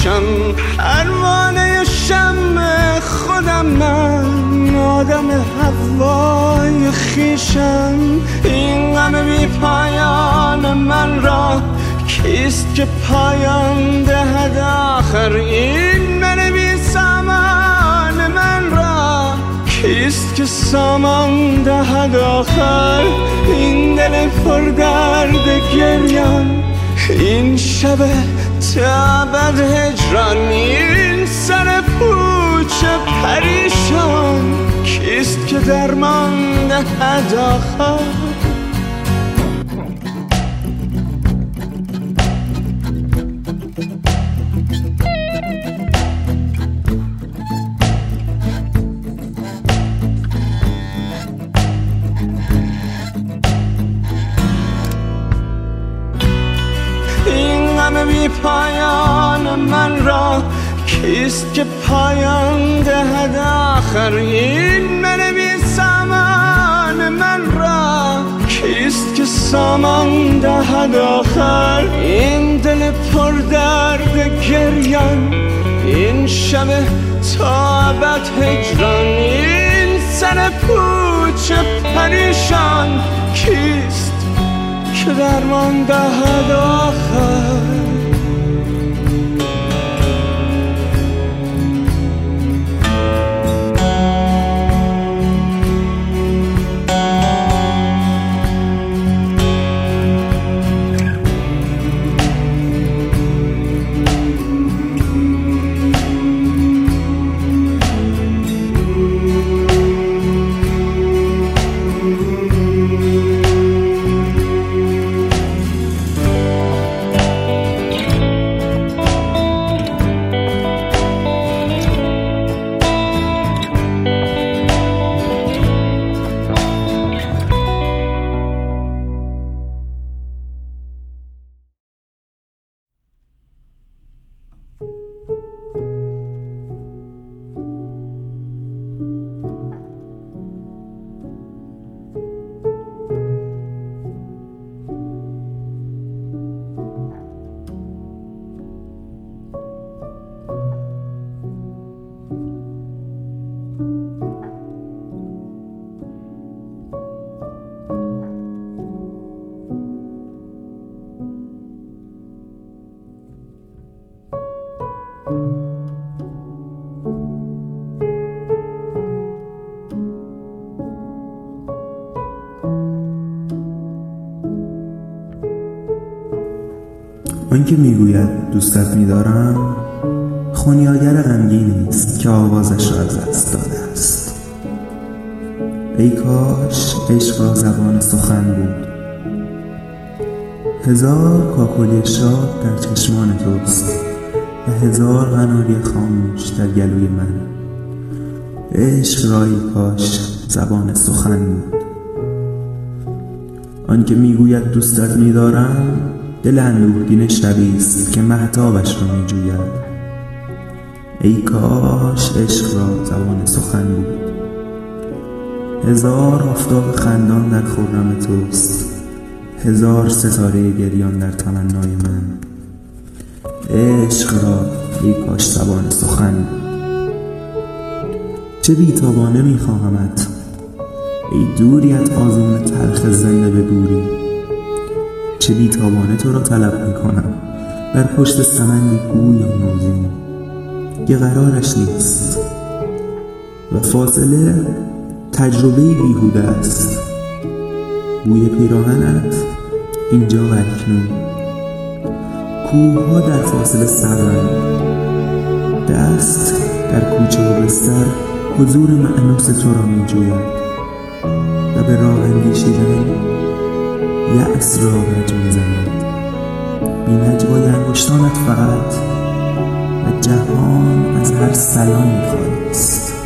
خیشم پروانه شم خودم من آدم هوای خیشم. این غم بی پایان من را کیست که پایان دهد آخر؟ این من بی سامان من را کیست که سامان دهد آخر؟ این دل پر درد گریان این شب تابد هجران این سر پوچ پریشان. کیست که درمان دهد آخر؟ دهد آخر. این دل پر درد گریان این شب تابت هجران. این سر پوچ پریشان کیست که درمان دهد آخر؟ آنکه می‌گوید دوستت میدارم خونیاگر غمگینی است که آوازش را از دست داده است. ای کاش عشق را زبان سخن بود. هزار کاکلی شاد در چشمان توست و هزار قناری خاموش در گلوی من. عشق را ای کاش زبان سخن بود. آنکه می‌گوید دوستت میدارم دل اندوهگین شبی است که مهتابش را میجوید. ای کاش عشق را زبان سخن بود. هزار آفتاب خندان در خرم توست. هزار ستاره گریان در تمنای من. عشق را ای کاش زبان سخن. چه بیتابانه میخواهمت. ای دوریت آزمون تلخ زنده به دوری چه بیتابانه تو را طلب می‌کنم. بر پشت سمنی گوی و نوزین که قرارش نیست. و فاصله تجربه بیهوده است. بوی پیراهنت اینجا و اکنون. کوه ها در فاصله سرند دست در کوچه و بستر حضور معنوس تو را می جوید و به راه اندیشیدن یأس را رج می زند بی نجوای انگشتانت فقط و جهان از هر سلامی خالی است.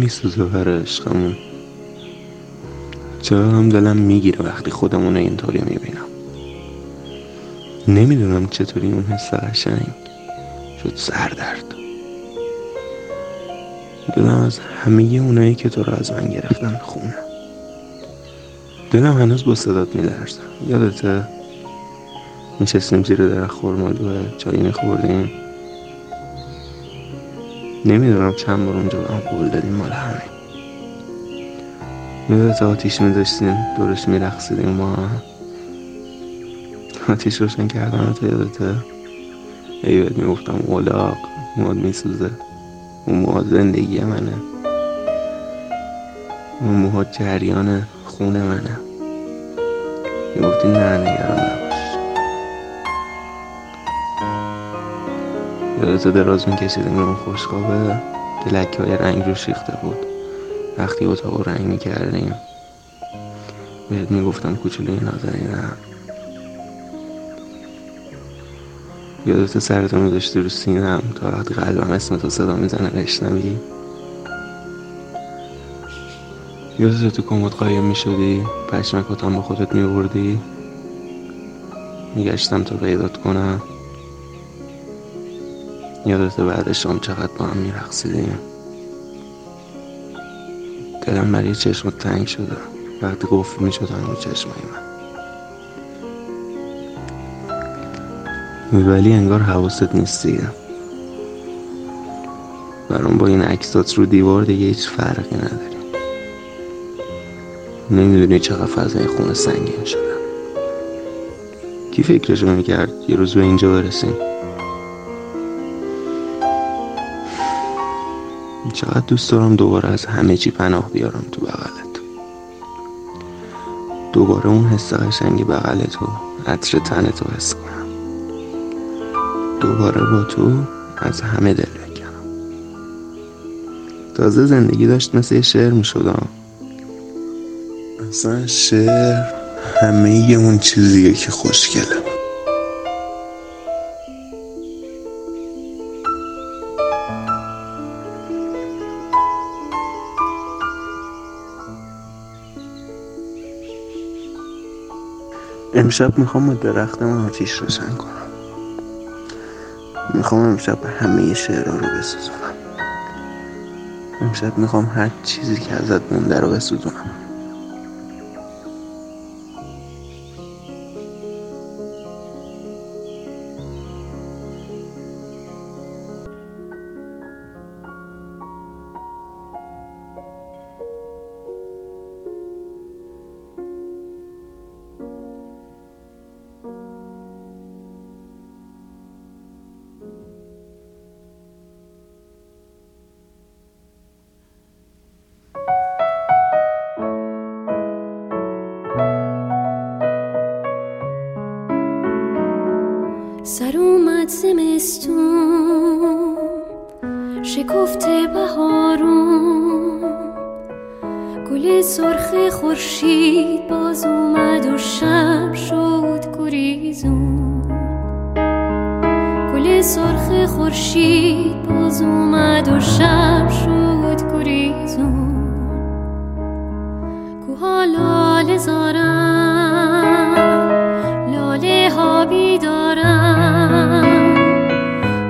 میسوزه برای عشقمون. چرا هم دلم می‌گیره وقتی خودمون اینطوری می‌بینم. نمی‌دونم چطوری اون حس قشنگ شد سردرد. دلم از همه اونایی که تو رو از من گرفتن خونه. دلم هنوز با صدات میلرزم یادته؟ نشستیم زیر درخت خورمالوه چایی میخوردیم. نمی‌دونم چند بار اونجا هم قول دادیم مال همین یادت آتیش میداشتیم دورش میرقصیدیم ما آتیش روشن کردن تو یادته؟ ای می‌گفتم اولاق مواد میسوزه. اون مواد زندگی منه. اون مواد جریان خون منه. می‌گفتی نه نگران یادت دراز میکشیدیم رو خوشخوابه دلکه های رنگ رو شیخته بود. وقتی اتاق رنگ می‌کردیم بهت می‌گفتم کوچولوی نازنینم یادت سرتو میداشتی رو سینم تا وقتی قلبم اسم تو صدا می‌زنه نشنوی یادت تو کمد قایم می‌شدی پشمکاتم با خودت میبردی. میگشتم تا پیدات کنم. یادت بعد شام چقدر با هم میرقصیدیم. دلم برای چشمت تنگ شده. وقتی گفت می‌شدن رو چشمای من. ولی انگار حواست نیست دیگه. برام با این عکسات رو دیوار دیگه هیچ فرقی نداری نمی‌دونی چقدر فضای خونه سنگین شده. کی فکرشو می‌کرد یه روز به اینجا برسیم؟ چقدر دوست دارم دوباره از همه چی پناه بیارم تو بغلت. دوباره اون حس قشنگی بغل تو عطر تن تو حس کنم. دوباره با تو از همه دل بکنم تازه زندگی داشت مثل یه شعر می شدم اصلا شعر همه اون چیزیه که خوشگله. امشب می‌خوام با درختمون آتیش روشن کنم. می‌خوام امشب همه شعرها رو بسوزونم. امشب می‌خوام هر چیزی که ازت مونده رو بسوزونم. سر اومد زمستون شکفته بهارون. گل سرخ خورشید باز اومد و شب شد گریزون. گل سرخ خورشید باز اومد و شب شد لاله ها بیدارم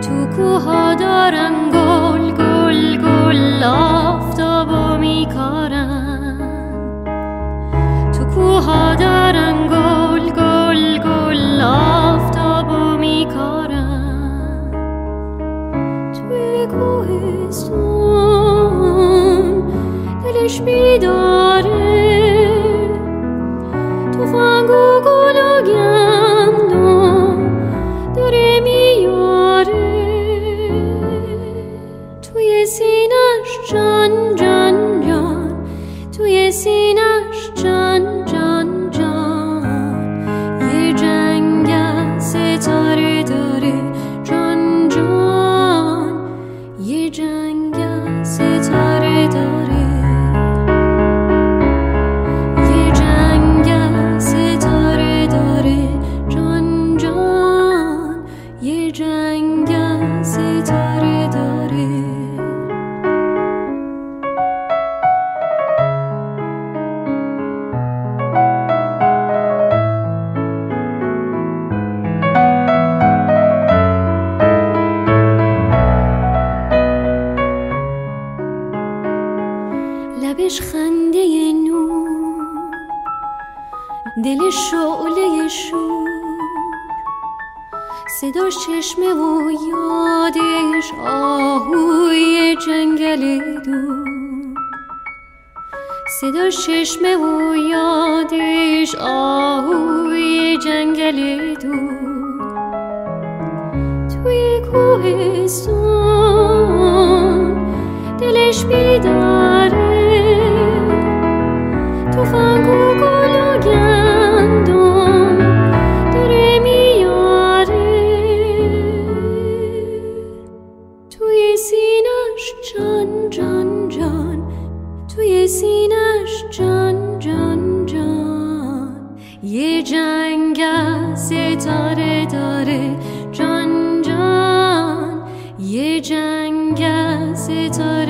تو کوها دارن گل گل گل آفتابو میکارن تو کوها دارن گل گل گل آفتابو میکارن توی کوهستون دلش بیداره صداش چشمه و یادش آهوی جنگل دور توی کوهستون دلش بیداره یه جنگ ستاره داره. جان جان یه جنگ ستاره